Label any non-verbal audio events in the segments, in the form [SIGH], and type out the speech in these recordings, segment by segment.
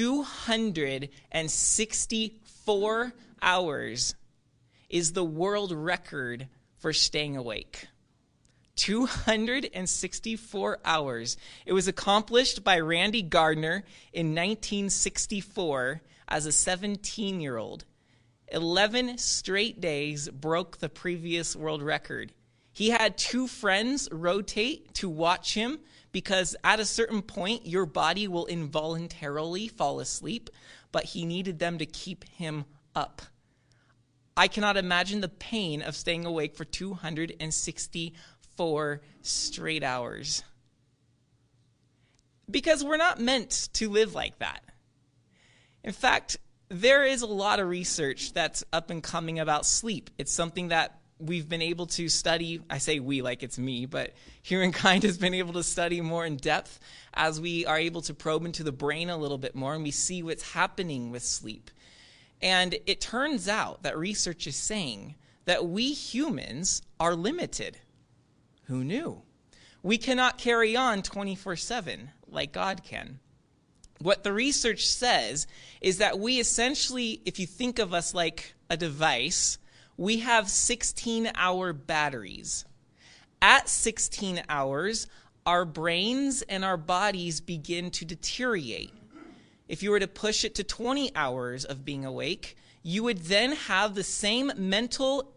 264 hours is the world record for staying awake. 264 hours. It was accomplished by Randy Gardner in 1964 as a 17 year old. 11 straight days broke the previous world record. He had two friends rotate to watch him because at a certain point, your body will involuntarily fall asleep, but he needed them to keep him up. I cannot imagine the pain of staying awake for 264 straight hours. Because we're not meant to live like that. In fact, there is a lot of research that's up and coming about sleep. It's something that we've been able to study. I say we like it's me, but humankind [LAUGHS] has been able to study more in depth as we are able to probe into the brain a little bit more and we see what's happening with sleep. And it turns out that research is saying that we humans are limited. Who knew? We cannot carry on 24 7 like God can. What the research says is that we essentially, if you think of us like a device, we have 16 hour batteries. At 16 hours, our brains and our bodies begin to deteriorate. If you were to push it to 20 hours of being awake, you would then have the same mental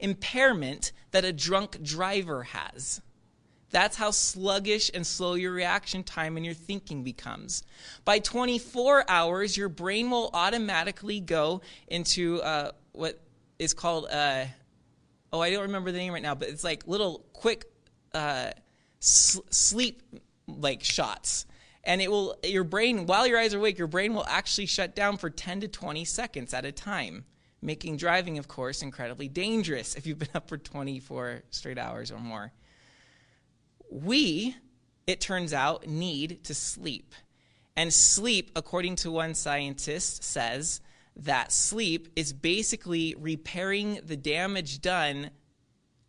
impairment that a drunk driver has. That's how sluggish and slow your reaction time and your thinking becomes. By 24 hours, your brain will automatically go into uh, what is called uh, oh I don't remember the name right now, but it's like little quick uh, s- sleep like shots. And it will your brain while your eyes are awake, your brain will actually shut down for 10 to 20 seconds at a time, making driving, of course, incredibly dangerous if you've been up for 24 straight hours or more. We, it turns out, need to sleep. And sleep, according to one scientist, says that sleep is basically repairing the damage done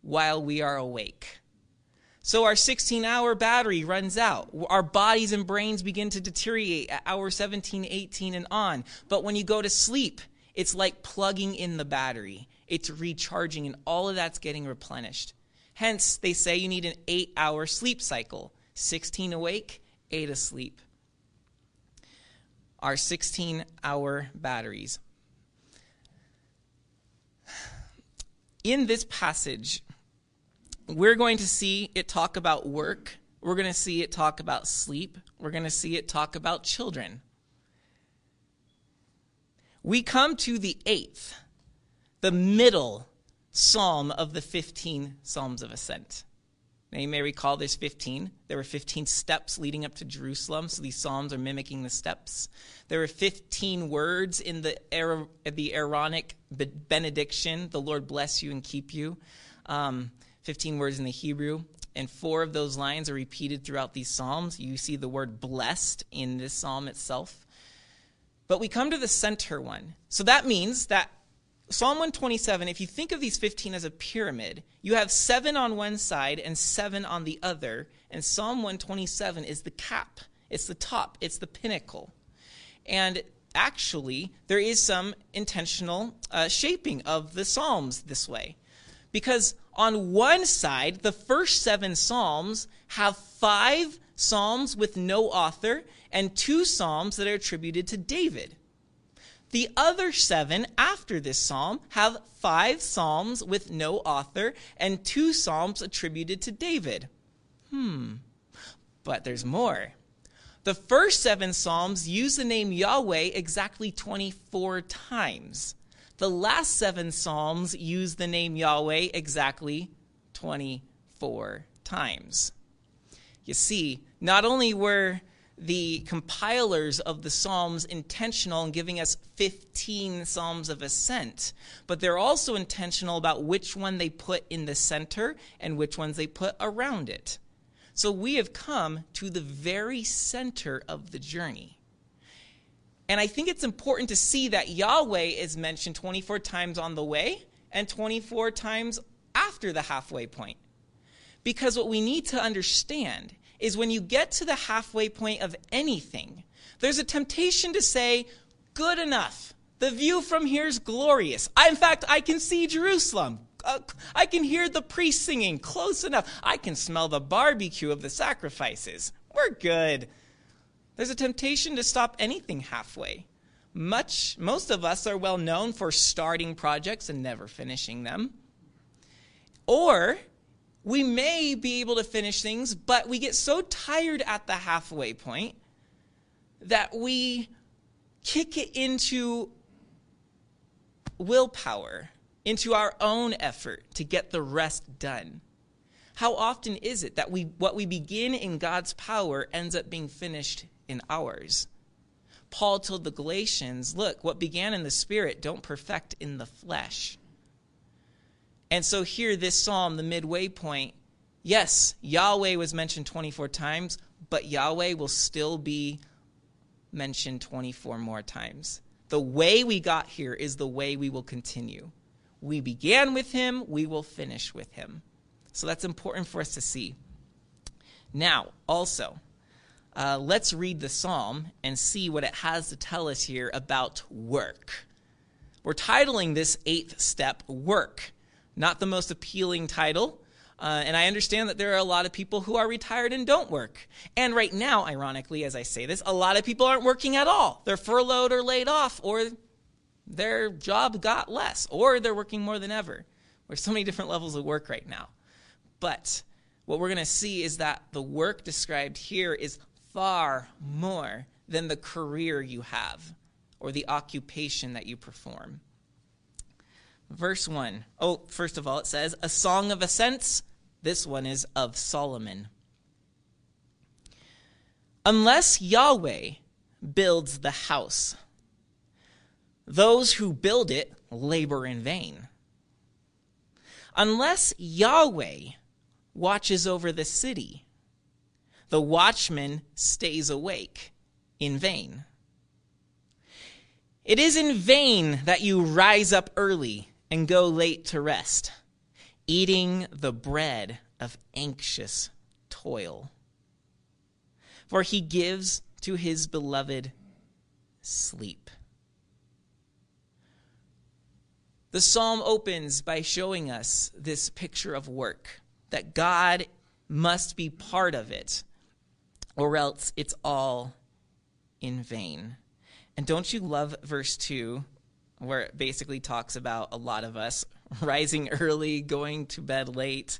while we are awake. So our 16 hour battery runs out. Our bodies and brains begin to deteriorate at hour 17, 18, and on. But when you go to sleep, it's like plugging in the battery. It's recharging, and all of that's getting replenished. Hence, they say you need an eight hour sleep cycle 16 awake, 8 asleep our 16 hour batteries. In this passage, we're going to see it talk about work. We're going to see it talk about sleep. We're going to see it talk about children. We come to the eighth, the middle psalm of the 15 Psalms of Ascent. Now, you may recall there's 15. There were 15 steps leading up to Jerusalem, so these psalms are mimicking the steps. There were 15 words in the, the Aaronic benediction the Lord bless you and keep you. Um, 15 words in the Hebrew. And four of those lines are repeated throughout these psalms. You see the word blessed in this psalm itself. But we come to the center one. So that means that Psalm 127, if you think of these 15 as a pyramid, you have seven on one side and seven on the other. And Psalm 127 is the cap, it's the top, it's the pinnacle. And actually, there is some intentional uh, shaping of the Psalms this way. Because on one side, the first seven Psalms have five Psalms with no author and two Psalms that are attributed to David. The other seven after this psalm have five psalms with no author and two psalms attributed to David. Hmm. But there's more. The first seven psalms use the name Yahweh exactly 24 times. The last seven psalms use the name Yahweh exactly 24 times. You see, not only were the compilers of the Psalms intentional in giving us 15 Psalms of Ascent, but they're also intentional about which one they put in the center and which ones they put around it. So we have come to the very center of the journey. And I think it's important to see that Yahweh is mentioned 24 times on the way and 24 times after the halfway point. Because what we need to understand is when you get to the halfway point of anything, there's a temptation to say, good enough. The view from here is glorious. I, in fact, I can see Jerusalem. Uh, I can hear the priests singing close enough. I can smell the barbecue of the sacrifices. We're good. There's a temptation to stop anything halfway. Much, most of us are well known for starting projects and never finishing them. Or we may be able to finish things, but we get so tired at the halfway point that we kick it into willpower, into our own effort to get the rest done. How often is it that we, what we begin in God's power ends up being finished in ours? Paul told the Galatians, look, what began in the spirit, don't perfect in the flesh. And so here, this psalm, the midway point, yes, Yahweh was mentioned 24 times, but Yahweh will still be mentioned 24 more times. The way we got here is the way we will continue. We began with him, we will finish with him. So that's important for us to see. Now, also, uh, let's read the psalm and see what it has to tell us here about work. We're titling this eighth step Work. Not the most appealing title. Uh, and I understand that there are a lot of people who are retired and don't work. And right now, ironically, as I say this, a lot of people aren't working at all. They're furloughed or laid off, or their job got less, or they're working more than ever. There's so many different levels of work right now. But what we're going to see is that the work described here is far more than the career you have or the occupation that you perform. Verse 1. Oh, first of all, it says, A song of ascents. This one is of Solomon. Unless Yahweh builds the house, those who build it labor in vain. Unless Yahweh watches over the city, the watchman stays awake in vain. It is in vain that you rise up early and go late to rest, eating the bread of anxious toil. For he gives to his beloved sleep. The psalm opens by showing us this picture of work, that God must be part of it, or else it's all in vain. And don't you love verse 2 where it basically talks about a lot of us [LAUGHS] rising early, going to bed late.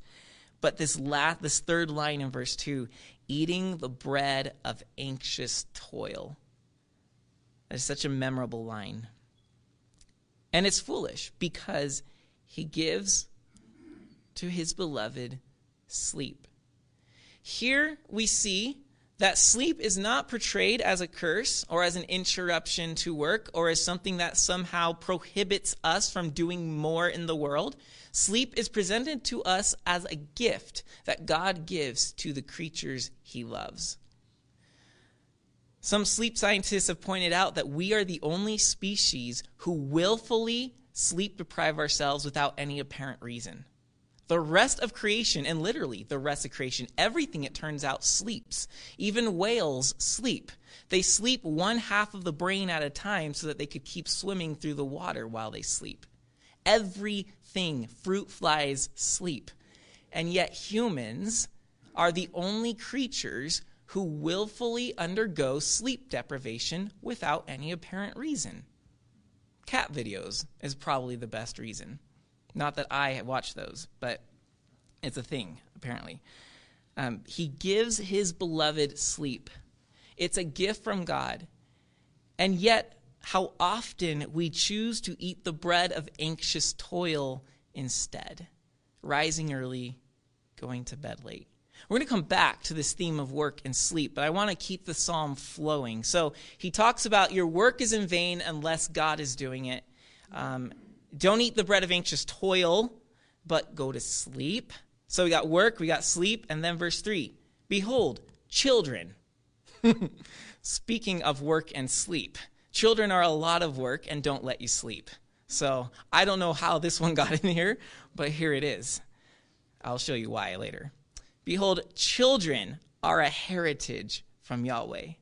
But this last, this third line in verse 2, eating the bread of anxious toil. That is such a memorable line. And it's foolish because he gives to his beloved sleep. Here we see that sleep is not portrayed as a curse or as an interruption to work or as something that somehow prohibits us from doing more in the world. Sleep is presented to us as a gift that God gives to the creatures he loves. Some sleep scientists have pointed out that we are the only species who willfully sleep deprive ourselves without any apparent reason. The rest of creation, and literally the rest of creation, everything it turns out sleeps. Even whales sleep. They sleep one half of the brain at a time so that they could keep swimming through the water while they sleep. Everything, fruit flies sleep. And yet humans are the only creatures who willfully undergo sleep deprivation without any apparent reason. Cat videos is probably the best reason. Not that I watch those, but it's a thing, apparently. Um, he gives his beloved sleep. It's a gift from God. And yet, how often we choose to eat the bread of anxious toil instead, rising early, going to bed late. We're going to come back to this theme of work and sleep, but I want to keep the psalm flowing. So he talks about your work is in vain unless God is doing it. Um, don't eat the bread of anxious toil, but go to sleep. So we got work, we got sleep, and then verse 3 Behold, children. [LAUGHS] Speaking of work and sleep, children are a lot of work and don't let you sleep. So I don't know how this one [LAUGHS] got in here, but here it is. I'll show you why later. Behold, children are a heritage from Yahweh.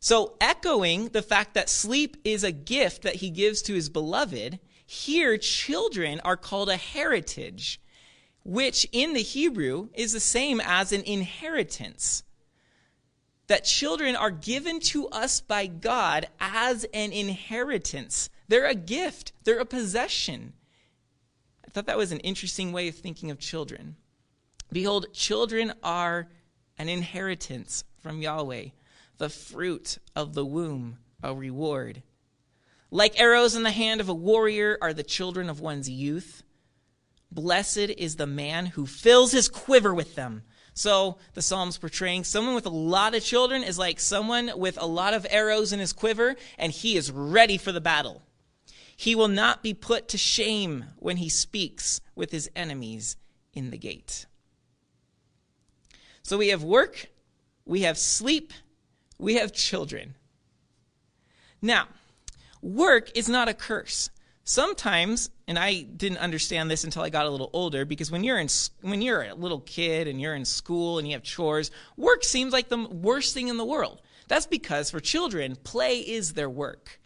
So, echoing the fact that sleep is a gift that he gives to his beloved, here children are called a heritage, which in the Hebrew is the same as an inheritance. That children are given to us by God as an inheritance. They're a gift, they're a possession. I thought that was an interesting way of thinking of children. Behold, children are an inheritance from Yahweh, the fruit of the womb, a reward. Like arrows in the hand of a warrior are the children of one's youth. Blessed is the man who fills his quiver with them. So the Psalm's portraying someone with a lot of children is like someone with a lot of arrows in his quiver, and he is ready for the battle. He will not be put to shame when he speaks with his enemies in the gate. So we have work, we have sleep, we have children. Now, work is not a curse. Sometimes, and I didn't understand this until I got a little older, because when you're in when you're a little kid and you're in school and you have chores, work seems like the worst thing in the world. That's because for children, play is their work.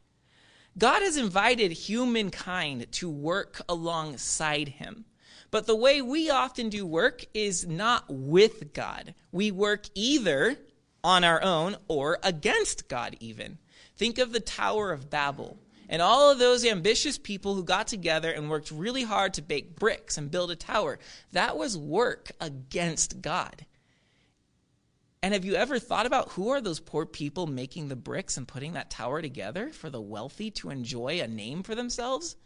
God has invited humankind to work alongside him. But the way we often do work is not with God. We work either on our own or against God, even. Think of the Tower of Babel and all of those ambitious people who got together and worked really hard to bake bricks and build a tower. That was work against God. And have you ever thought about who are those poor people making the bricks and putting that tower together for the wealthy to enjoy a name for themselves?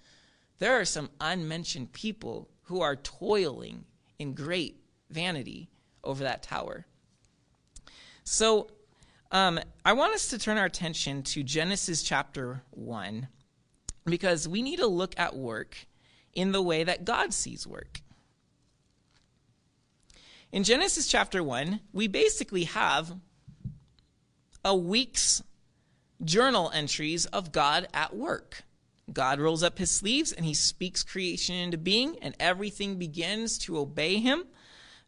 There are some unmentioned people who are toiling in great vanity over that tower. So, um, I want us to turn our attention to Genesis chapter 1 because we need to look at work in the way that God sees work. In Genesis chapter 1, we basically have a week's journal entries of God at work. God rolls up his sleeves and he speaks creation into being, and everything begins to obey him.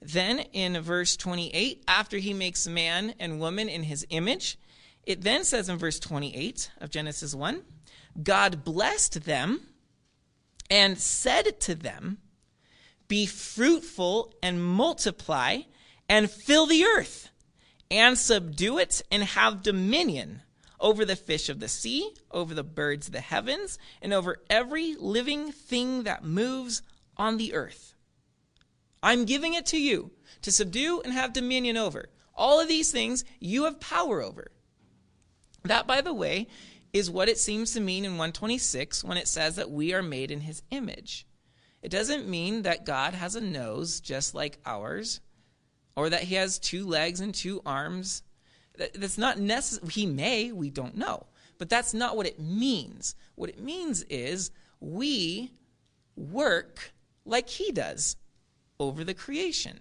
Then in verse 28, after he makes man and woman in his image, it then says in verse 28 of Genesis 1 God blessed them and said to them, Be fruitful and multiply and fill the earth and subdue it and have dominion over the fish of the sea, over the birds of the heavens, and over every living thing that moves on the earth. I'm giving it to you to subdue and have dominion over. All of these things you have power over. That, by the way, is what it seems to mean in 126 when it says that we are made in his image. It doesn't mean that God has a nose just like ours, or that he has two legs and two arms. That's not necessary. He may, we don't know. But that's not what it means. What it means is we work like he does over the creation.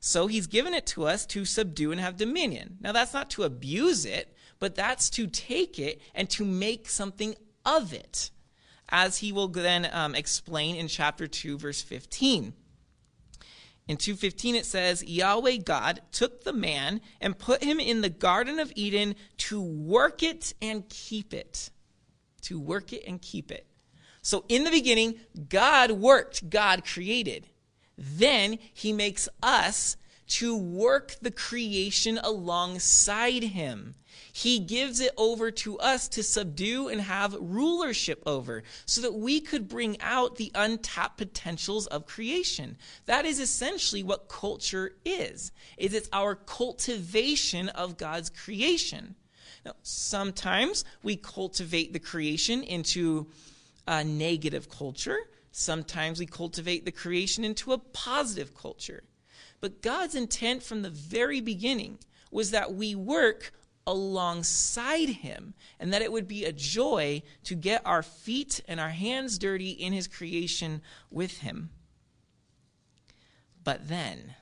So he's given it to us to subdue and have dominion. Now, that's not to abuse it, but that's to take it and to make something of it, as he will then um, explain in chapter 2, verse 15. In 2:15 it says Yahweh God took the man and put him in the garden of Eden to work it and keep it. To work it and keep it. So in the beginning God worked, God created. Then he makes us to work the creation alongside him. He gives it over to us to subdue and have rulership over so that we could bring out the untapped potentials of creation. That is essentially what culture is. Is it's our cultivation of God's creation. Now, sometimes we cultivate the creation into a negative culture. Sometimes we cultivate the creation into a positive culture. But God's intent from the very beginning was that we work alongside him and that it would be a joy to get our feet and our hands dirty in his creation with him. But then,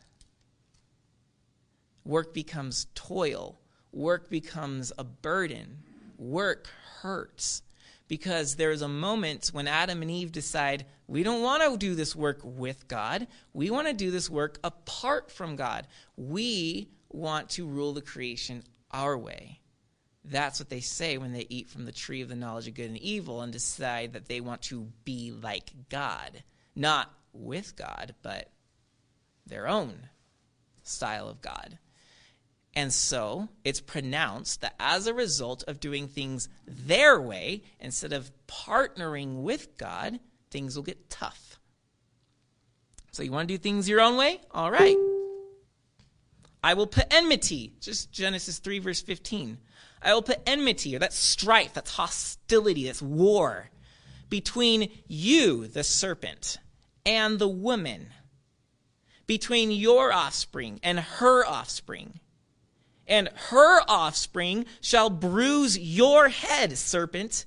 work becomes toil, work becomes a burden, work hurts because there is a moment when Adam and Eve decide, we don't want to do this work with God. We want to do this work apart from God. We want to rule the creation our way. That's what they say when they eat from the tree of the knowledge of good and evil and decide that they want to be like God. Not with God, but their own style of God. And so it's pronounced that as a result of doing things their way, instead of partnering with God, things will get tough. So you want to do things your own way? All right. I will put enmity, just Genesis 3, verse 15. I will put enmity, or that's strife, that's hostility, that's war, between you, the serpent, and the woman, between your offspring and her offspring and her offspring shall bruise your head, serpent,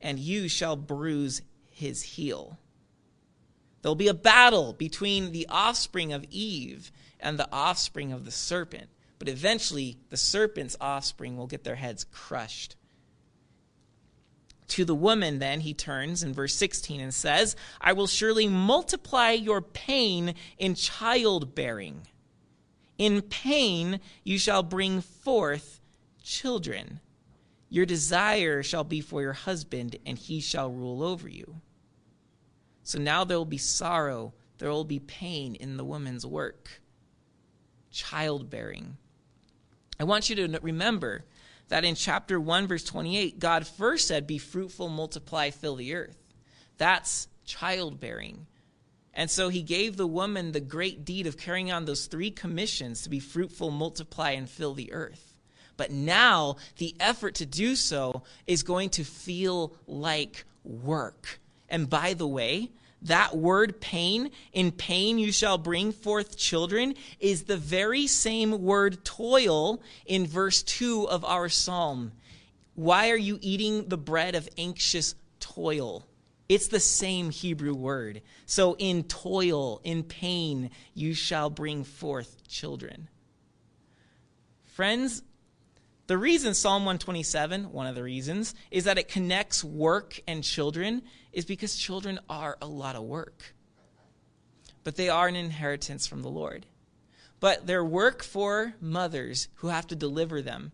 and you shall bruise his heel. There'll be a battle between the offspring of Eve and the offspring of the serpent, but eventually the serpent's offspring will get their heads crushed. To the woman, then, he turns in verse 16 and says, I will surely multiply your pain in childbearing in pain you shall bring forth children. Your desire shall be for your husband, and he shall rule over you. So now there will be sorrow, there will be pain in the woman's work. Childbearing. I want you to remember that in chapter 1, verse 28, God first said, Be fruitful, multiply, fill the earth. That's childbearing. And so he gave the woman the great deed of carrying on those three commissions to be fruitful, multiply, and fill the earth. But now the effort to do so is going to feel like work. And by the way, that word pain, in pain you shall bring forth children, is the very same word toil in verse 2 of our psalm. Why are you eating the bread of anxious toil? It's the same Hebrew word. So in toil, in pain, you shall bring forth children. Friends, the reason Psalm 127, one of the reasons, is that it connects work and children, is because children are a lot of work. But they are an inheritance from the Lord. But they're work for mothers who have to deliver them.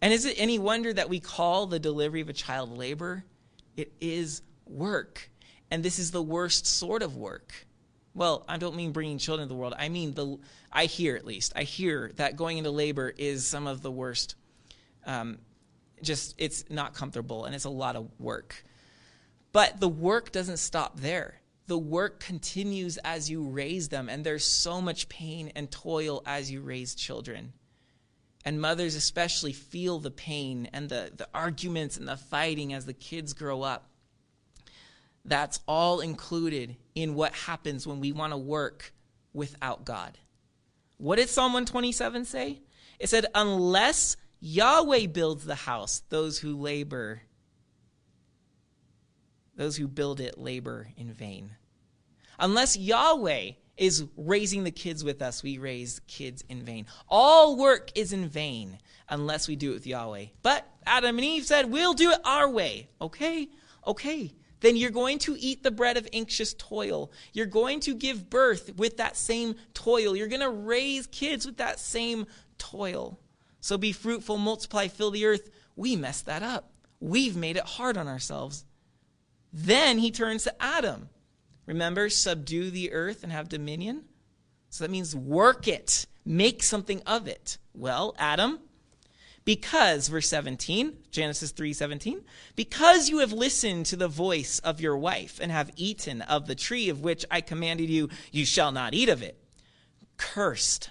And is it any wonder that we call the delivery of a child labor? It is work. And this is the worst sort of work. Well, I don't mean bringing children into the world. I mean, the, I hear at least, I hear that going into labor is some of the worst. Um, just, it's not comfortable and it's a lot of work. But the work doesn't stop there. The work continues as you raise them, and there's so much pain and toil as you raise children. And mothers, especially, feel the pain and the, the arguments and the fighting as the kids grow up. That's all included in what happens when we want to work without God. What did Psalm 127 say? It said, Unless Yahweh builds the house, those who labor, those who build it labor in vain. Unless Yahweh is raising the kids with us, we raise kids in vain. All work is in vain unless we do it with Yahweh. But Adam and Eve said, We'll do it our way. Okay, okay then you're going to eat the bread of anxious toil. You're going to give birth with that same toil. You're going to raise kids with that same toil. So be fruitful, multiply, fill the earth. We messed that up. We've made it hard on ourselves. Then he turns to Adam. Remember, subdue the earth and have dominion? So that means work it, make something of it. Well, Adam, because verse 17 genesis 3:17 because you have listened to the voice of your wife and have eaten of the tree of which i commanded you you shall not eat of it. Cursed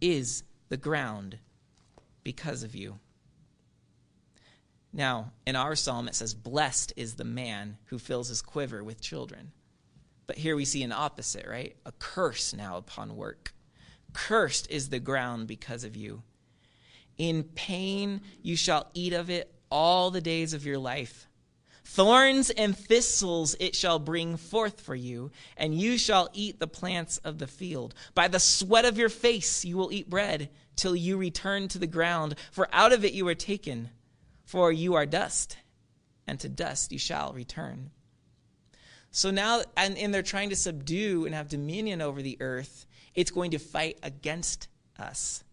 is the ground because of you. Now in our psalm it says blessed is the man who fills his quiver with children. But here we see an opposite right? A curse now upon work. Cursed is the ground because of you in pain you shall eat of it all the days of your life. Thorns and thistles it shall bring forth for you, and you shall eat the plants of the field. By the sweat of your face you will eat bread, till you return to the ground, for out of it you are taken, for you are dust, and to dust you shall return. So now, and, and they're trying to subdue and have dominion over the earth, it's going to fight against us.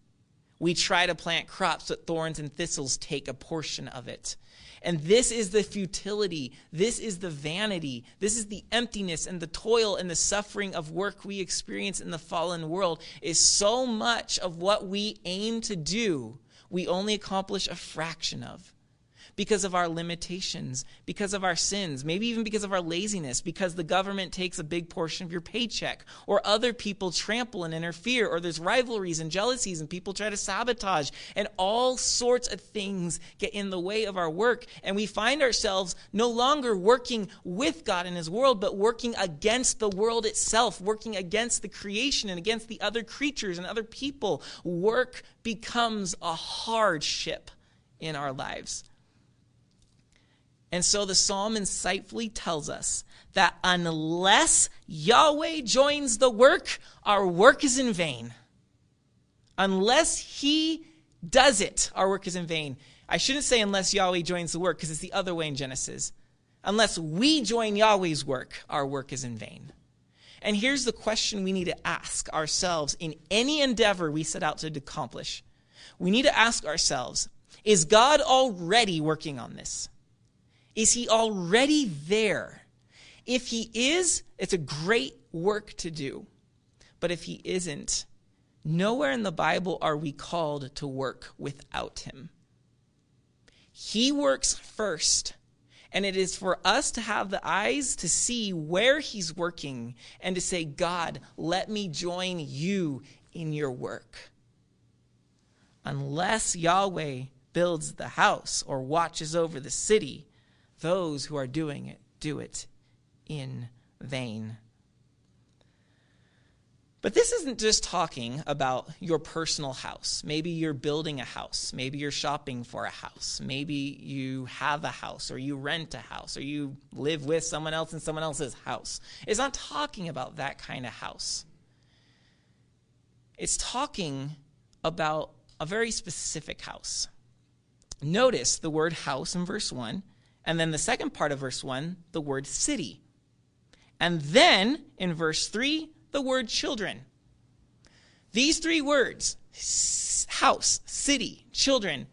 We try to plant crops, but thorns and thistles take a portion of it. And this is the futility. This is the vanity. This is the emptiness and the toil and the suffering of work we experience in the fallen world is so much of what we aim to do, we only accomplish a fraction of because of our limitations, because of our sins, maybe even because of our laziness, because the government takes a big portion of your paycheck, or other people trample and interfere, or there's rivalries and jealousies, and people try to sabotage, and all sorts of things get in the way of our work. And we find ourselves no longer working with God in His world, but working against the world itself, working against the creation and against the other creatures and other people. Work becomes a hardship in our lives. And so the psalm insightfully tells us that unless Yahweh joins the work, our work is in vain. Unless he does it, our work is in vain. I shouldn't say unless Yahweh joins the work because it's the other way in Genesis. Unless we join Yahweh's work, our work is in vain. And here's the question we need to ask ourselves in any endeavor we set out to accomplish. We need to ask ourselves, is God already working on this? Is he already there? If he is, it's a great work to do. But if he isn't, nowhere in the Bible are we called to work without him. He works first. And it is for us to have the eyes to see where he's working and to say, God, let me join you in your work. Unless Yahweh builds the house or watches over the city, those who are doing it do it in vain. But this isn't just talking about your personal house. Maybe you're building a house. Maybe you're shopping for a house. Maybe you have a house or you rent a house or you live with someone else in someone else's house. It's not talking about that kind of house. It's talking about a very specific house. Notice the word house in verse 1 and then the second part of verse 1, the word city. And then in verse 3, the word children. These three words, house, city, children,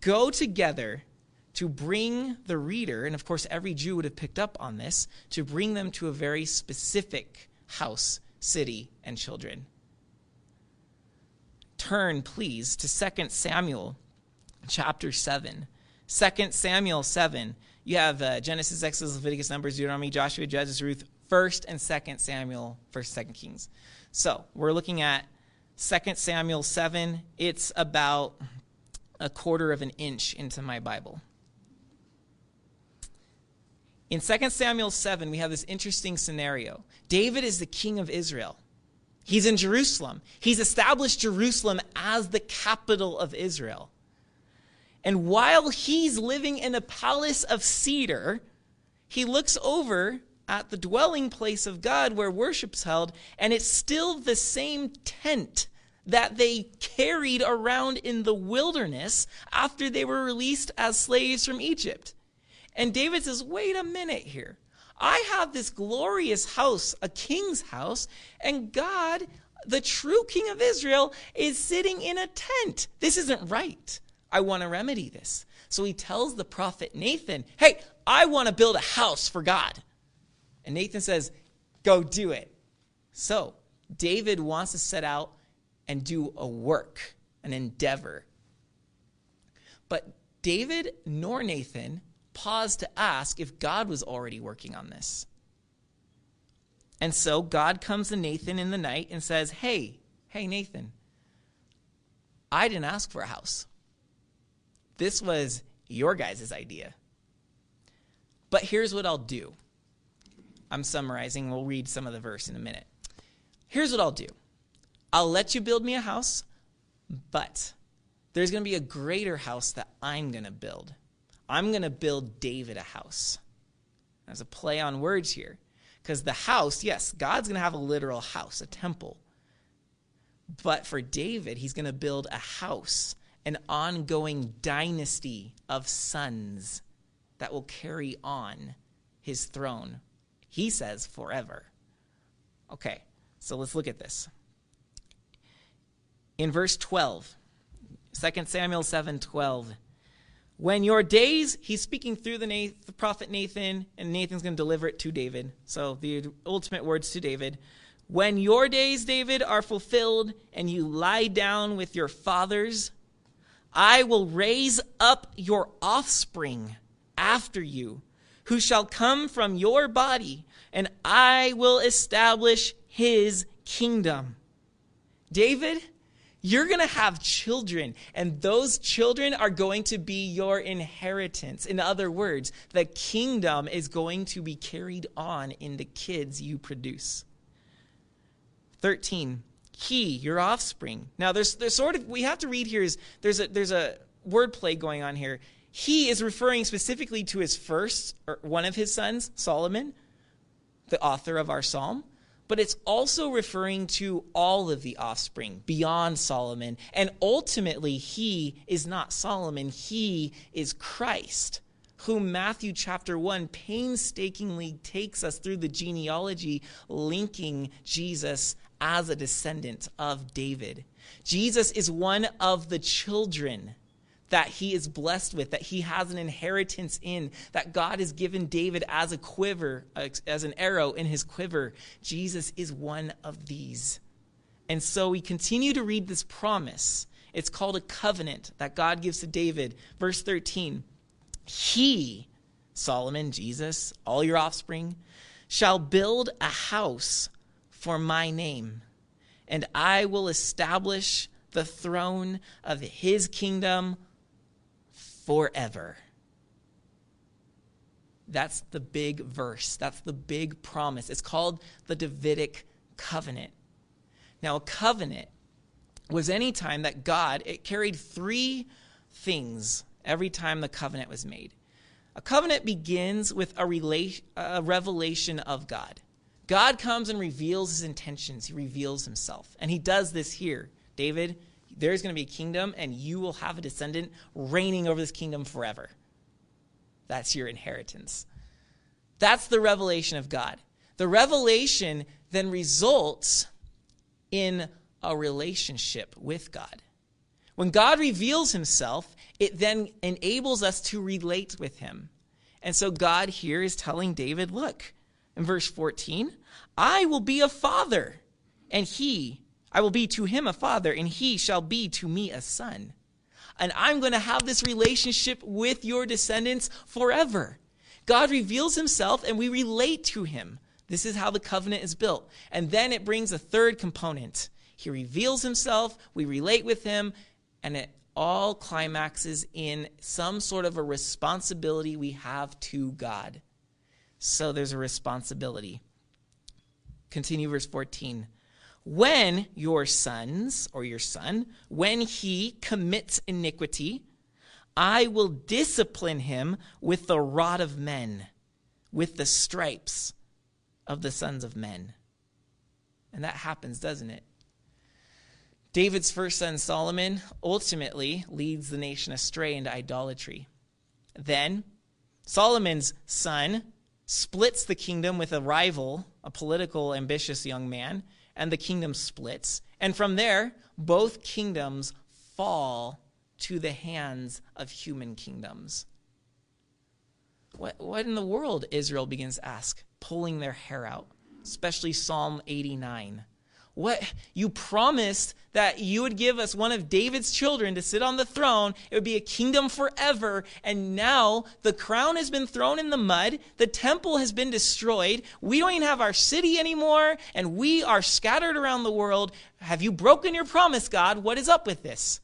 go together to bring the reader, and of course every Jew would have picked up on this, to bring them to a very specific house, city, and children. Turn, please, to 2 Samuel chapter 7. 2 Samuel 7 you have uh, Genesis, Exodus, Leviticus, Numbers, Deuteronomy, Joshua, Judges, Ruth, 1st and 2nd Samuel, 1st, 2nd Kings. So we're looking at 2nd Samuel 7. It's about a quarter of an inch into my Bible. In 2 Samuel 7, we have this interesting scenario. David is the king of Israel. He's in Jerusalem. He's established Jerusalem as the capital of Israel. And while he's living in a palace of cedar, he looks over at the dwelling place of God where worship's held, and it's still the same tent that they carried around in the wilderness after they were released as slaves from Egypt. And David says, Wait a minute here. I have this glorious house, a king's house, and God, the true king of Israel, is sitting in a tent. This isn't right. I want to remedy this. So he tells the prophet Nathan, Hey, I want to build a house for God. And Nathan says, Go do it. So David wants to set out and do a work, an endeavor. But David nor Nathan paused to ask if God was already working on this. And so God comes to Nathan in the night and says, Hey, hey, Nathan, I didn't ask for a house. This was your guys' idea. But here's what I'll do. I'm summarizing. We'll read some of the verse in a minute. Here's what I'll do I'll let you build me a house, but there's going to be a greater house that I'm going to build. I'm going to build David a house. There's a play on words here. Because the house, yes, God's going to have a literal house, a temple. But for David, he's going to build a house an ongoing dynasty of sons that will carry on his throne. He says forever. Okay, so let's look at this. In verse 12, 2 Samuel 7 12. When your days, he's speaking through the, Nathan, the prophet Nathan, and Nathan's going to deliver it to David. So the ultimate words to David. When your days, David, are fulfilled and you lie down with your fathers, I will raise up your offspring after you, who shall come from your body, and I will establish his kingdom. David, you're going to have children, and those children are going to be your inheritance. In other words, the kingdom is going to be carried on in the kids you produce. 13 he your offspring. Now there's there's sort of we have to read here is there's a there's a wordplay going on here. He is referring specifically to his first or one of his sons solomon the author of our psalm but it's also referring to all of the offspring beyond solomon. And ultimately he is not solomon he is christ whom Matthew chapter 1 painstakingly takes us through the genealogy, linking Jesus as a descendant of David. Jesus is one of the children that he is blessed with, that he has an inheritance in, that God has given David as a quiver, as an arrow in his quiver. Jesus is one of these. And so we continue to read this promise. It's called a covenant that God gives to David. Verse 13 He, Solomon, Jesus, all your offspring, shall build a house for my name, and I will establish the throne of his kingdom forever. That's the big verse. That's the big promise. It's called the Davidic covenant. Now, a covenant was any time that God, it carried three things every time the covenant was made. A covenant begins with a, rela- a revelation of God. God comes and reveals his intentions, he reveals himself. And he does this here. David, there's going to be a kingdom, and you will have a descendant reigning over this kingdom forever. That's your inheritance. That's the revelation of God. The revelation then results in a relationship with God. When God reveals himself, it then enables us to relate with him. And so God here is telling David, look, in verse 14, I will be a father, and he, I will be to him a father, and he shall be to me a son. And I'm going to have this relationship with your descendants forever. God reveals himself, and we relate to him. This is how the covenant is built. And then it brings a third component. He reveals himself, we relate with him, and it all climaxes in some sort of a responsibility we have to God. So there's a responsibility. Continue verse 14. When your sons, or your son, when he commits iniquity, I will discipline him with the rod of men, with the stripes of the sons of men. And that happens, doesn't it? David's first son, Solomon, ultimately leads the nation astray into idolatry. Then, Solomon's son, splits the kingdom with a rival, a political, ambitious young man, and the kingdom splits. And from there, both kingdoms fall to the hands of human kingdoms. What, what in the world, Israel begins to ask, pulling their hair out, especially Psalm 89. What you promised that you would give us one of David's children to sit on the throne. It would be a kingdom forever. And now the crown has been thrown in the mud. The temple has been destroyed. We don't even have our city anymore. And we are scattered around the world. Have you broken your promise, God? What is up with this?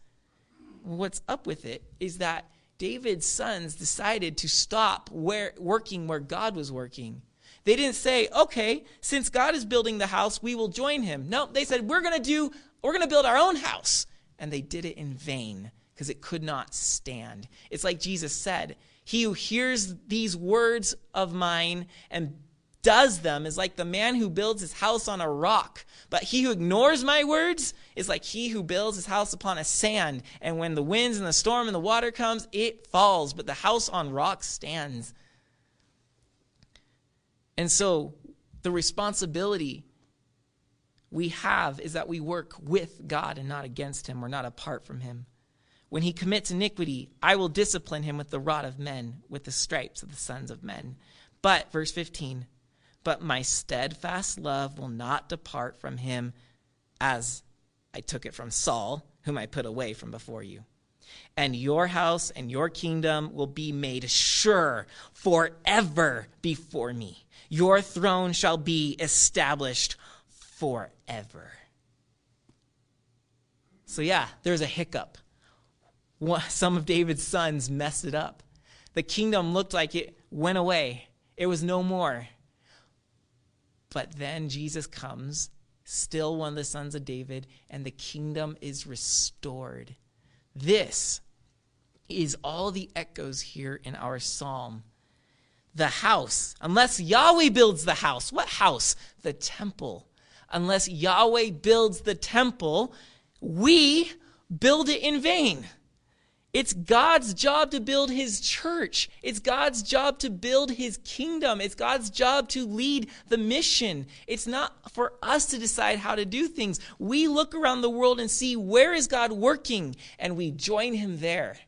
What's up with it is that David's sons decided to stop where, working where God was working. They didn't say, okay, since God is building the house, we will join him. No, they said, we're going to do, we're going to build our own house. And they did it in vain because it could not stand. It's like Jesus said, he who hears these words of mine and does them is like the man who builds his house on a rock. But he who ignores my words is like he who builds his house upon a sand. And when the winds and the storm and the water comes, it falls. But the house on rock stands. And so the responsibility we have is that we work with God and not against him or not apart from him. When he commits iniquity, I will discipline him with the rod of men, with the stripes of the sons of men. But, verse 15, but my steadfast love will not depart from him as I took it from Saul, whom I put away from before you. And your house and your kingdom will be made sure forever before me. Your throne shall be established forever. So, yeah, there's a hiccup. Some of David's sons messed it up. The kingdom looked like it went away, it was no more. But then Jesus comes, still one of the sons of David, and the kingdom is restored. This is all the echoes here in our psalm. The house, unless Yahweh builds the house, what house? The temple. Unless Yahweh builds the temple, we build it in vain. It's God's job to build his church. It's God's job to build his kingdom. It's God's job to lead the mission. It's not for us to decide how to do things. We look around the world and see where is God working and we join him there.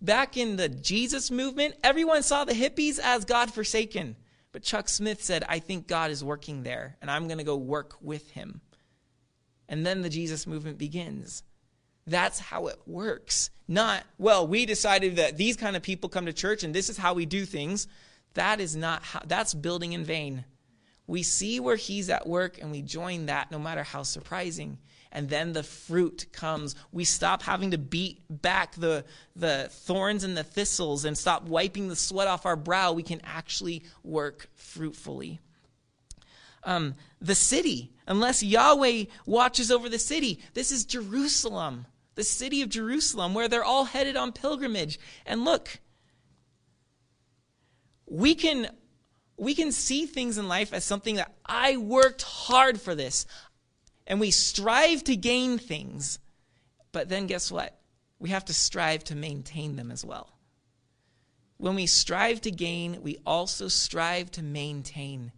Back in the Jesus movement, everyone saw the hippies as God forsaken. But Chuck Smith said, I think God is working there and I'm going to go work with him. And then the Jesus movement begins. That's how it works. Not, well, we decided that these kind of people come to church and this is how we do things. That is not how, that's building in vain. We see where he's at work and we join that no matter how surprising. And then the fruit comes. We stop having to beat back the, the thorns and the thistles and stop wiping the sweat off our brow. We can actually work fruitfully. Um, the city, unless Yahweh watches over the city, this is Jerusalem the city of Jerusalem, where they're all headed on pilgrimage. And look, we can we can see things in life as something that I worked hard for this. And we strive to gain things. But then guess what? We have to strive to maintain them as well. When we strive to gain, we also strive to maintain.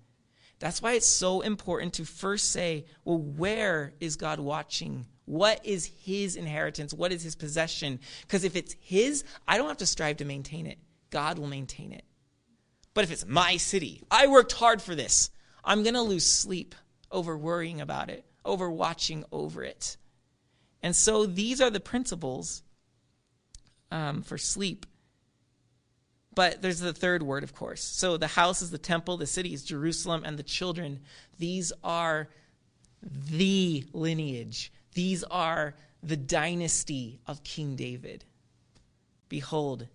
That's why it's so important to first say, well, where is God watching what is his inheritance? What is his possession? Because if it's his, I don't have to strive to maintain it. God will maintain it. But if it's my city, I worked hard for this, I'm going to lose sleep over worrying about it, over watching over it. And so these are the principles um, for sleep. But there's the third word, of course. So the house is the temple, the city is Jerusalem, and the children. These are the lineage. These are the dynasty of King David. Behold,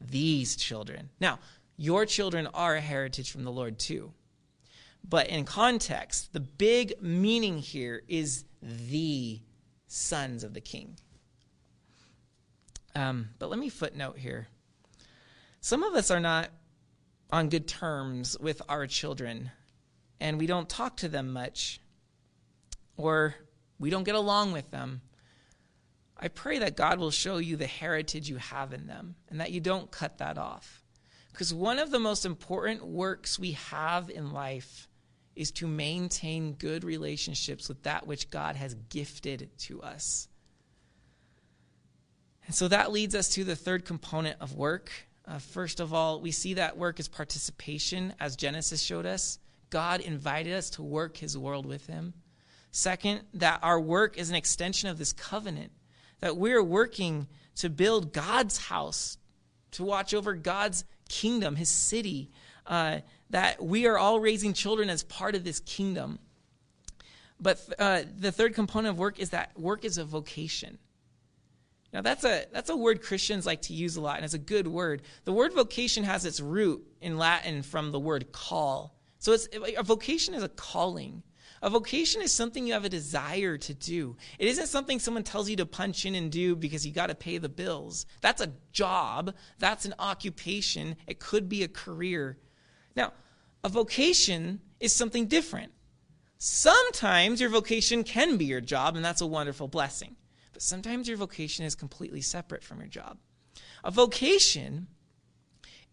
these children. Now, your children are a heritage from the Lord too. But in context, the big meaning here is the sons of the king. Um, but let me footnote here. Some of us are not on good terms with our children, and we don't talk to them much. Or we don't get along with them. I pray that God will show you the heritage you have in them and that you don't cut that off. Because one of the most important works we have in life is to maintain good relationships with that which God has gifted to us. And so that leads us to the third component of work. Uh, first of all, we see that work is participation, as Genesis showed us. God invited us to work his world with him. Second, that our work is an extension of this covenant, that we're working to build God's house, to watch over God's kingdom, his city, uh, that we are all raising children as part of this kingdom. But uh, the third component of work is that work is a vocation. Now that's a that's a word Christians like to use a lot, and it's a good word. The word vocation has its root in Latin from the word call. So it's a vocation is a calling. A vocation is something you have a desire to do. It isn't something someone tells you to punch in and do because you got to pay the bills. That's a job, that's an occupation, it could be a career. Now, A vocation is something different. Sometimes your vocation can be your job, and that's a wonderful blessing. But sometimes your vocation is completely separate from your job. A vocation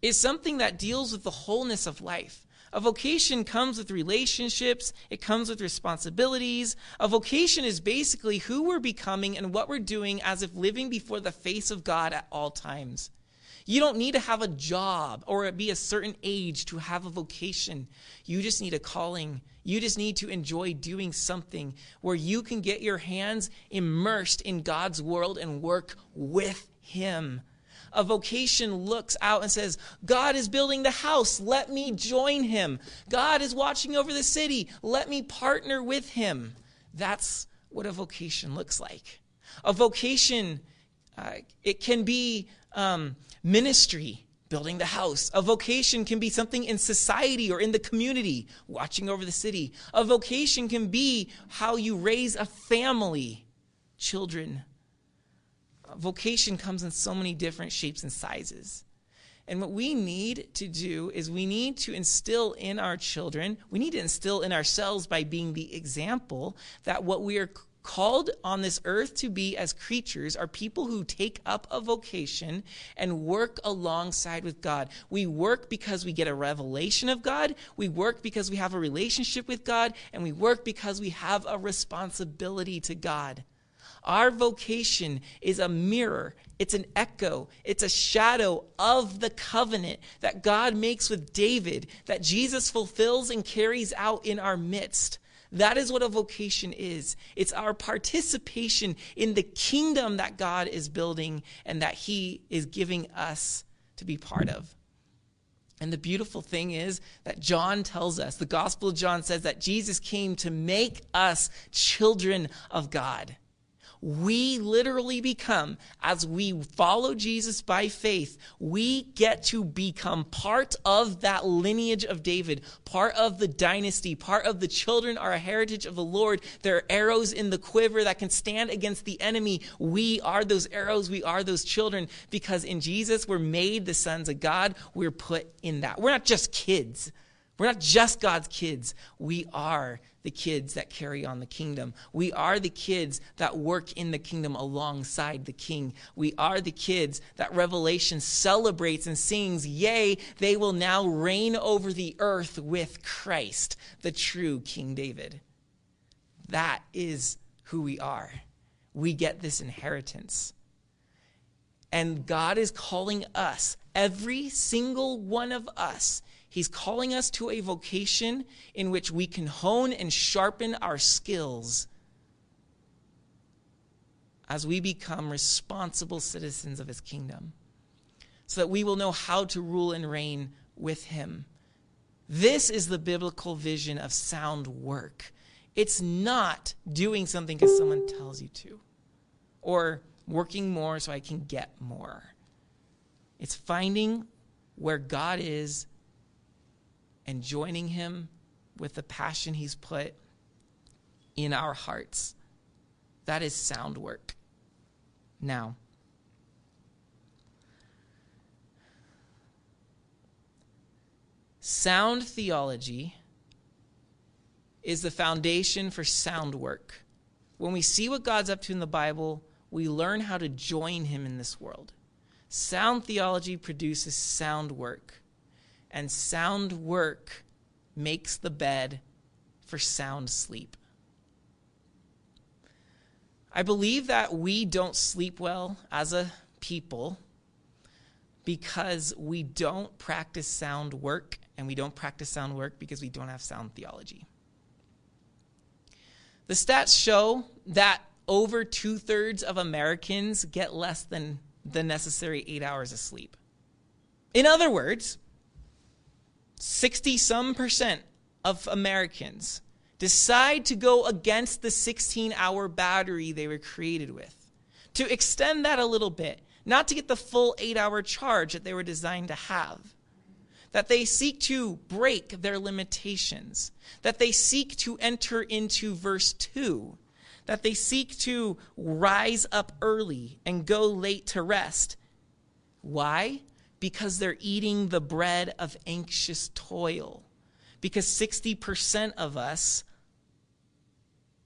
is something that deals with the wholeness of life. A vocation comes with relationships, it comes with responsibilities. A vocation is basically who we're becoming and what we're doing as if living before the face of God at all times. You don't need to have a job or be a certain age to have a vocation. You just need a calling. You just need to enjoy doing something where you can get your hands immersed in God's world and work with Him a vocation looks out and says, God is building the house. Let me join him. God is watching over the city. Let me partner with him. That's what a vocation looks like. A vocation, uh, it can be um, ministry, building the house. A vocation can be something in society or in the community, watching over the city. A vocation can be how you raise a family, children, vocation comes in so many different shapes and sizes. And what we need to do is we need to instill in our children, we need to instill in ourselves by being the example that what we are called on this earth to be as creatures are people who take up a vocation and work alongside with God. We work because we get a revelation of God, we work because we have a relationship with God, and we work because we have a responsibility to God. Our vocation is a mirror, it's an echo, it's a shadow of the covenant that God makes with David, that Jesus fulfills and carries out in our midst. That is what a vocation is. It's our participation in the kingdom that God is building and that He is giving us to be part of. And the beautiful thing is that John tells us, the Gospel of John says that Jesus came to make us children of God we literally become, as we follow Jesus by faith, we get to become part of that lineage of David, part of the dynasty, part of the children are a heritage of the Lord. There are arrows in the quiver that can stand against the enemy. We are those arrows. We are those children because in Jesus we're made the sons of God. We're put in that. We're not just kids. We're not just God's kids. We are the kids that carry on the kingdom. We are the kids that work in the kingdom alongside the king. We are the kids that Revelation celebrates and sings, Yea, they will now reign over the earth with Christ, the true King David. That is who we are. We get this inheritance. And God is calling us, every single one of us, He's calling us to a vocation in which we can hone and sharpen our skills as we become responsible citizens of his kingdom, so that we will know how to rule and reign with him. This is the biblical vision of sound work. It's not doing something because someone tells you to, or working more so I can get more. It's finding where God is and joining Him with the passion He's put in our hearts. That is sound work. Now, sound theology is the foundation for sound work. When we see what God's up to in the Bible, we learn how to join Him in this world. Sound theology produces sound work and sound work makes the bed for sound sleep. I believe that we don't sleep well as a people because we don't practice sound work, and we don't practice sound work because we don't have sound theology. The stats show that over two thirds of Americans get less than the necessary eight hours of sleep. In other words, 60 some percent of Americans decide to go against the 16 hour battery they were created with. To extend that a little bit, not to get the full eight hour charge that they were designed to have. That they seek to break their limitations. That they seek to enter into verse 2. That they seek to rise up early and go late to rest. Why? Because they're eating the bread of anxious toil. because 60% of us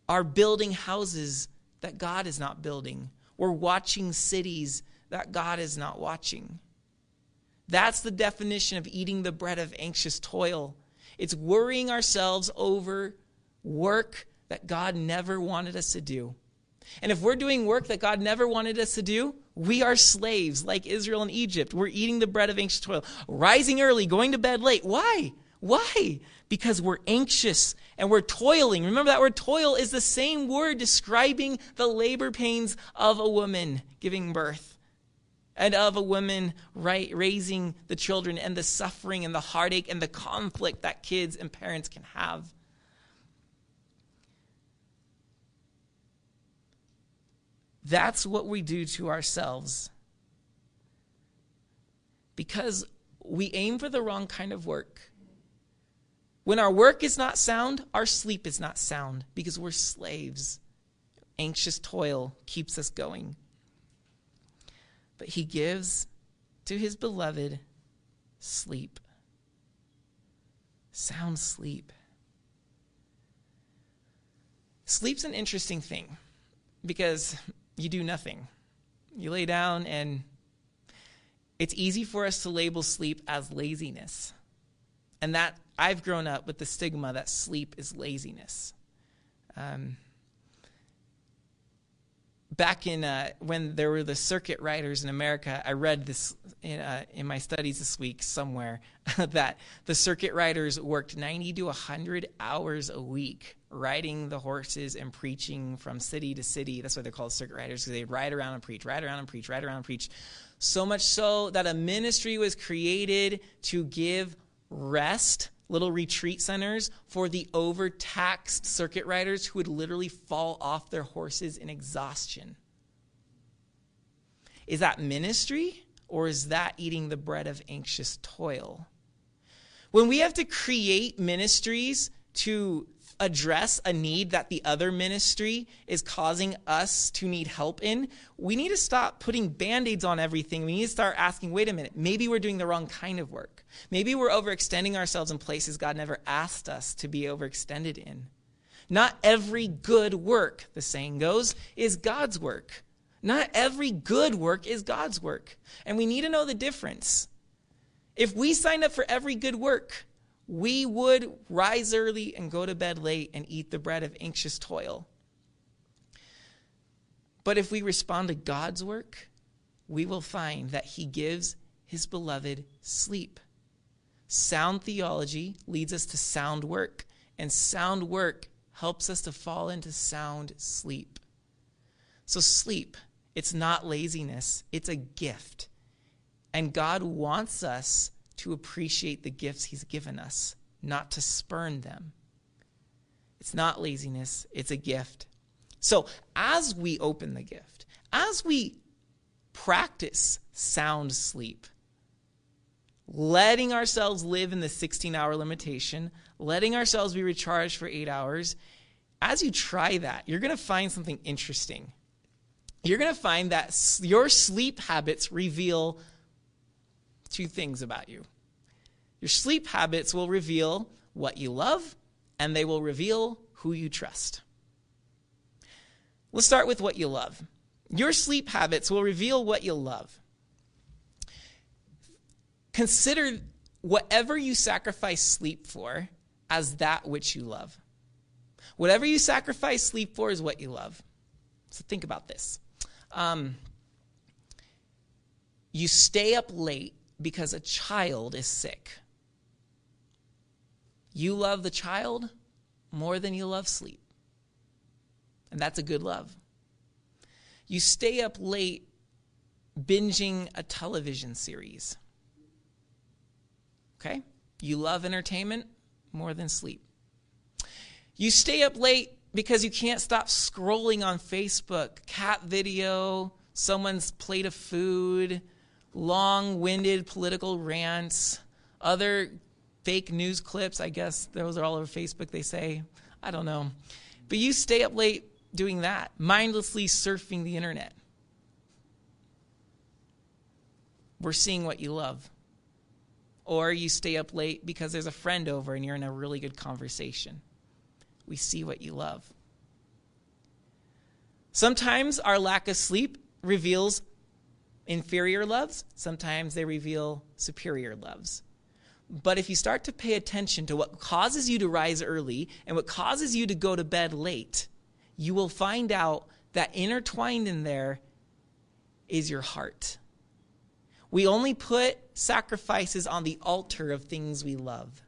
are building houses that God is not building. We're watching cities that God is not watching. That's the definition of eating the bread of anxious toil. It's worrying ourselves over work that God never wanted us to do. And if we're doing work that God never wanted us to do, we are slaves like Israel and Egypt. We're eating the bread of anxious toil, rising early, going to bed late. Why? Why? Because we're anxious and we're toiling. Remember that word toil is the same word describing the labor pains of a woman giving birth and of a woman right, raising the children and the suffering and the heartache and the conflict that kids and parents can have. That's what we do to ourselves. Because we aim for the wrong kind of work. When our work is not sound, our sleep is not sound because we're slaves. Anxious toil keeps us going. But he gives to his beloved sleep. Sound sleep. Sleep's an interesting thing because you do nothing. You lay down, and it's easy for us to label sleep as laziness. And that I've grown up with the stigma that sleep is laziness. Um, back in uh, when there were the circuit riders in America, I read this in, uh, in my studies this week somewhere [LAUGHS] that the circuit riders worked 90 to 100 hours a week riding the horses and preaching from city to city. That's why they're called circuit riders because they ride around and preach, ride around and preach, ride around and preach. So much so that a ministry was created to give rest little retreat centers for the overtaxed circuit riders who would literally fall off their horses in exhaustion. Is that ministry or is that eating the bread of anxious toil? When we have to create ministries to address a need that the other ministry is causing us to need help in, we need to stop putting band aids on everything. We need to start asking wait a minute, maybe we're doing the wrong kind of work. Maybe we're overextending ourselves in places God never asked us to be overextended in. Not every good work, the saying goes, is God's work. Not every good work is God's work. And we need to know the difference. If we signed up for every good work, we would rise early and go to bed late and eat the bread of anxious toil. But if we respond to God's work, we will find that He gives His beloved sleep. Sound theology leads us to sound work, and sound work helps us to fall into sound sleep. So, sleep, it's not laziness, it's a gift. And God wants us to appreciate the gifts He's given us, not to spurn them. It's not laziness, it's a gift. So, as we open the gift, as we practice sound sleep, letting ourselves live in the 16 hour limitation, letting ourselves be recharged for eight hours, as you try that, you're going to find something interesting. You're going to find that your sleep habits reveal two things about you. Your sleep habits will reveal what you love, and they will reveal who you trust. Let's start with what you love. Your sleep habits will reveal what you love. Consider whatever you sacrifice sleep for as that which you love. Whatever you sacrifice sleep for is what you love. So think about this. Um, you stay up late because a child is sick. You love the child more than you love sleep. And that's a good love. You stay up late binging a television series Okay? You love entertainment more than sleep. You stay up late because you can't stop scrolling on Facebook, cat video, someone's plate of food, long winded political rants, other fake news clips. I guess those are all over Facebook, they say. I don't know. But you stay up late doing that, mindlessly surfing the internet. We're seeing what you love. or you stay up late because there's a friend over and you're in a really good conversation. We see what you love. Sometimes our lack of sleep reveals inferior loves, sometimes they reveal superior loves. But if you start to pay attention to what causes you to rise early and what causes you to go to bed late, you will find out that intertwined in there is your heart. We only put sacrifices on the altar of things we love.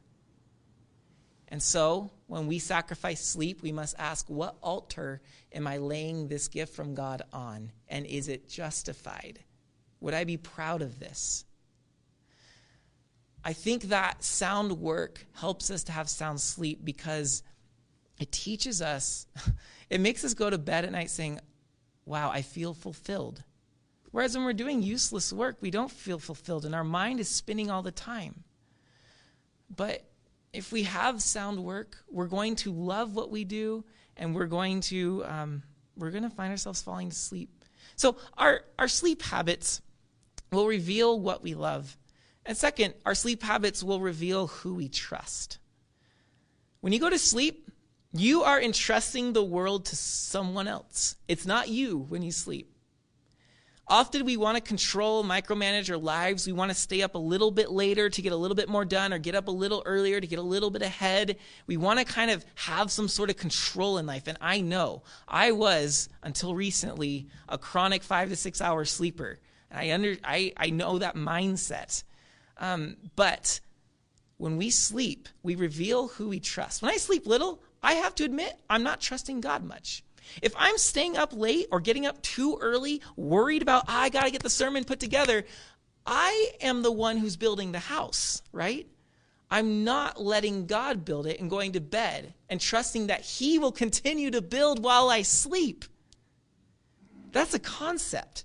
And so, when we sacrifice sleep, we must ask, what altar am I laying this gift from God on? And is it justified? Would I be proud of this? I think that sound work helps us to have sound sleep because it teaches us, [LAUGHS] it makes us go to bed at night saying, Wow, I feel fulfilled. Whereas when we're doing useless work, we don't feel fulfilled and our mind is spinning all the time. But if we have sound work, we're going to love what we do and we're going to um, we're going to find ourselves falling asleep. So our our sleep habits will reveal what we love. And second, our sleep habits will reveal who we trust. When you go to sleep, you are entrusting the world to someone else. It's not you when you sleep. Often we want to control, micromanage our lives. We want to stay up a little bit later to get a little bit more done or get up a little earlier to get a little bit ahead. We want to kind of have some sort of control in life. And I know I was, until recently, a chronic five to six hour sleeper. And I, under, I, I know that mindset. Um, but when we sleep, we reveal who we trust. When I sleep little, I have to admit, I'm not trusting God much. If I'm staying up late or getting up too early, worried about, ah, I got to get the sermon put together, I am the one who's building the house, right? I'm not letting God build it and going to bed and trusting that He will continue to build while I sleep. That's a concept.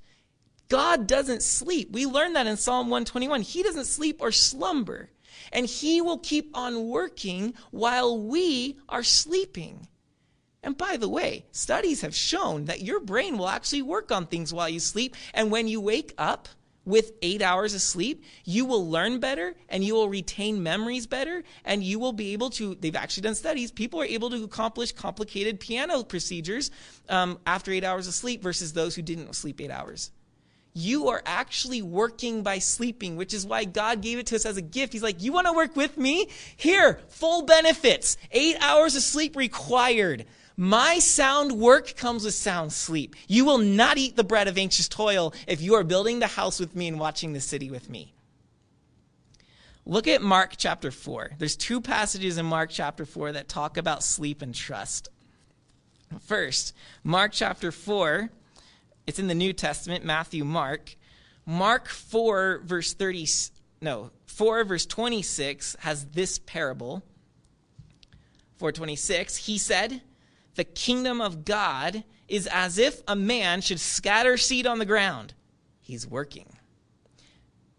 God doesn't sleep. We learned that in Psalm 121. He doesn't sleep or slumber. And He will keep on working while we are sleeping. And by the way, studies have shown that your brain will actually work on things while you sleep. And when you wake up with eight hours of sleep, you will learn better and you will retain memories better. And you will be able to, they've actually done studies, people are able to accomplish complicated piano procedures um, after eight hours of sleep versus those who didn't sleep eight hours. You are actually working by sleeping, which is why God gave it to us as a gift. He's like, You want to work with me? Here, full benefits. Eight hours of sleep required. My sound work comes with sound sleep. You will not eat the bread of anxious toil if you are building the house with me and watching the city with me. Look at Mark chapter 4. There's two passages in Mark chapter 4 that talk about sleep and trust. First, Mark chapter 4, it's in the New Testament, Matthew, Mark. Mark 4, verse 30, no, 4, verse 26 has this parable. 426, he said, the kingdom of God is as if a man should scatter seed on the ground. He's working.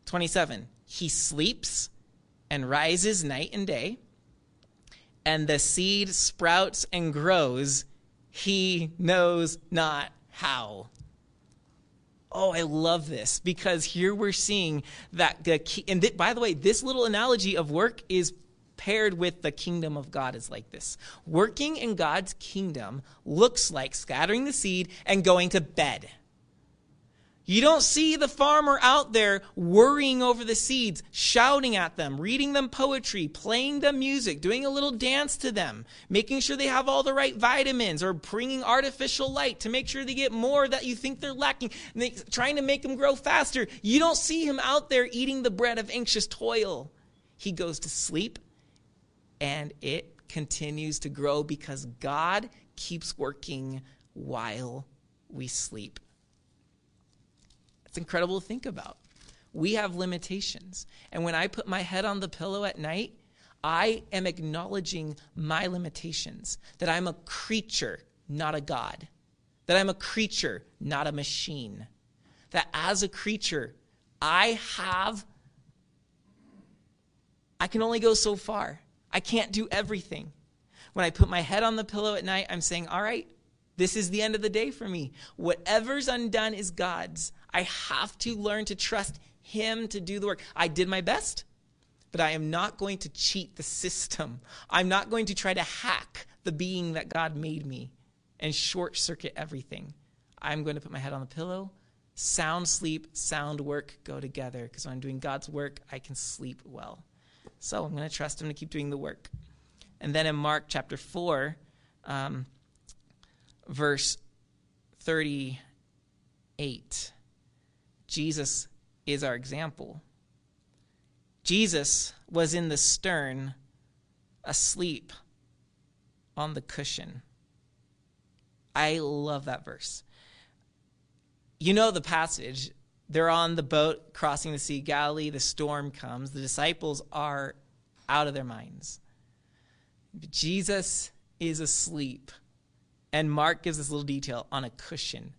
27. He sleeps and rises night and day, and the seed sprouts and grows. He knows not how. Oh, I love this because here we're seeing that the key, and th- by the way, this little analogy of work is paired with the kingdom of God is like this. Working in God's kingdom looks like scattering the seed and going to bed. You don't see the farmer out there worrying over the seeds, shouting at them, reading them poetry, playing them music, doing a little dance to them, making sure they have all the right vitamins, or bringing artificial light to make sure they get more that you think they're lacking, trying to make them grow faster. You don't see him out there eating the bread of anxious toil. He goes to sleep and it continues to grow because God keeps working while we sleep. It's incredible to think about. We have limitations. And when I put my head on the pillow at night, I am acknowledging my limitations, that I'm a creature, not a God, that I'm a creature, not a machine, that as a creature, I have, I can only go so far. I can't do everything. When I put my head on the pillow at night, I'm saying, all right, this is the end of the day for me. Whatever's undone is God's. I have to learn to trust Him to do the work. I did my best. but I am not going to cheat the system. I'm not going to try to hack the being that God made me and short circuit everything. I'm going to put my head on the pillow. Sound sleep, sound work go together because when I'm doing God's work, I can sleep well. So I'm going to trust Him to keep doing the work. And then in Mark chapter 4, um, verse 38, Jesus is our example. Jesus was in the stern, asleep on the cushion. I love that verse. You know the passage. They're on the boat crossing the Sea Galilee. The storm comes. The disciples are out of their minds. Jesus is asleep. And Mark gives this little detail on a cushion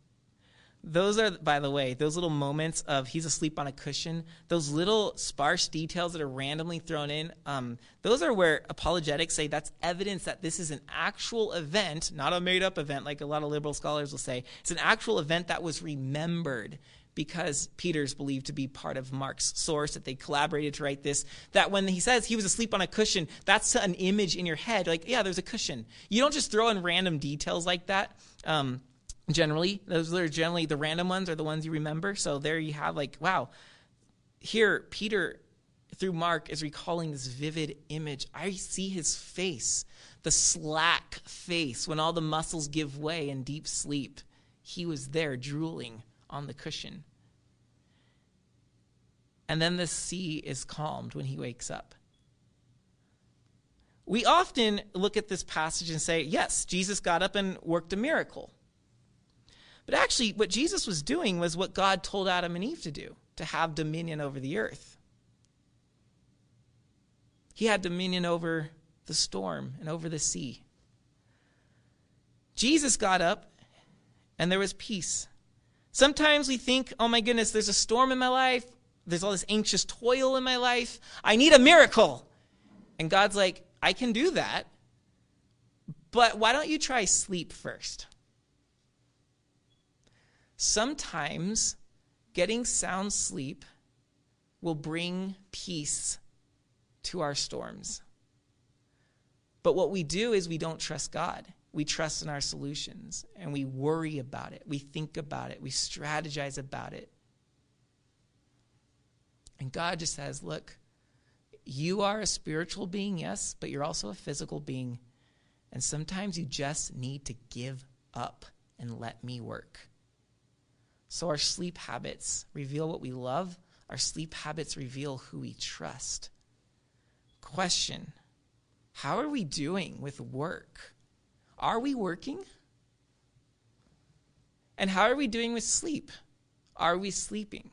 those are by the way those little moments of he's asleep on a cushion. Those little sparse details that are randomly thrown in um, those are where apologetics say that's evidence that this is an actual event not a made-up event like a lot of liberal scholars will say. It's an actual event that was remembered because peter's believed to be part of mark's source that they collaborated to write this that when he says he was asleep on a cushion that's an image in your head like yeah there's a cushion. You don't just throw in random details like that. Um, generally those are generally the random ones are the ones you remember. So there you have like wow. Here peter through mark is recalling this vivid image. I see his face the slack face when all the muscles give way in deep sleep. He was there drooling on the cushion. And then the sea is calmed when he wakes up. We often look at this passage and say yes jesus got up and worked a miracle but actually, what Jesus was doing was what God told Adam and Eve to do to have dominion over the earth. He had dominion over the storm and over the sea. Jesus got up and there was peace. Sometimes we think, oh my goodness, there's a storm in my life. There's all this anxious toil in my life. I need a miracle. And God's like, I can do that. But why don't you try sleep first? Sometimes getting sound sleep will bring peace to our storms. But what we do is we don't trust God. We trust in our solutions and we worry about it. We think about it. We strategize about it. And God just says, Look, you are a spiritual being, yes, but you're also a physical being. And sometimes you just need to give up and let me work. So our sleep habits reveal what we love, our sleep habits reveal who we trust. Question How are we doing with work? Are we working? And how are we doing with sleep? Are we sleeping?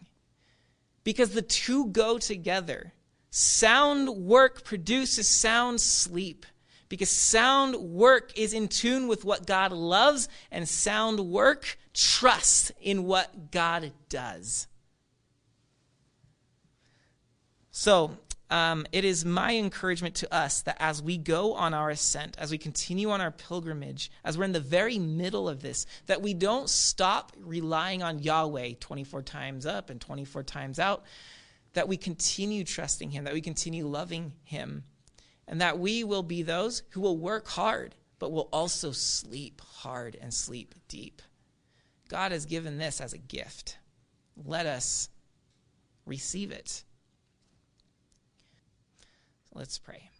Because the two go together. Sound work produces sound sleep because sound work is in tune with what God loves, and sound work trusts in what God does. So, um, it is my encouragement to us that as we go on our ascent, as we continue on our pilgrimage, as we're in the very middle of this, that we don't stop relying on Yahweh 24 times up and 24 times out, that we continue trusting Him, that we continue loving Him and that we will be those who will work hard, but will also sleep hard and sleep deep. God has given this as a gift. Let us receive it. Let's pray.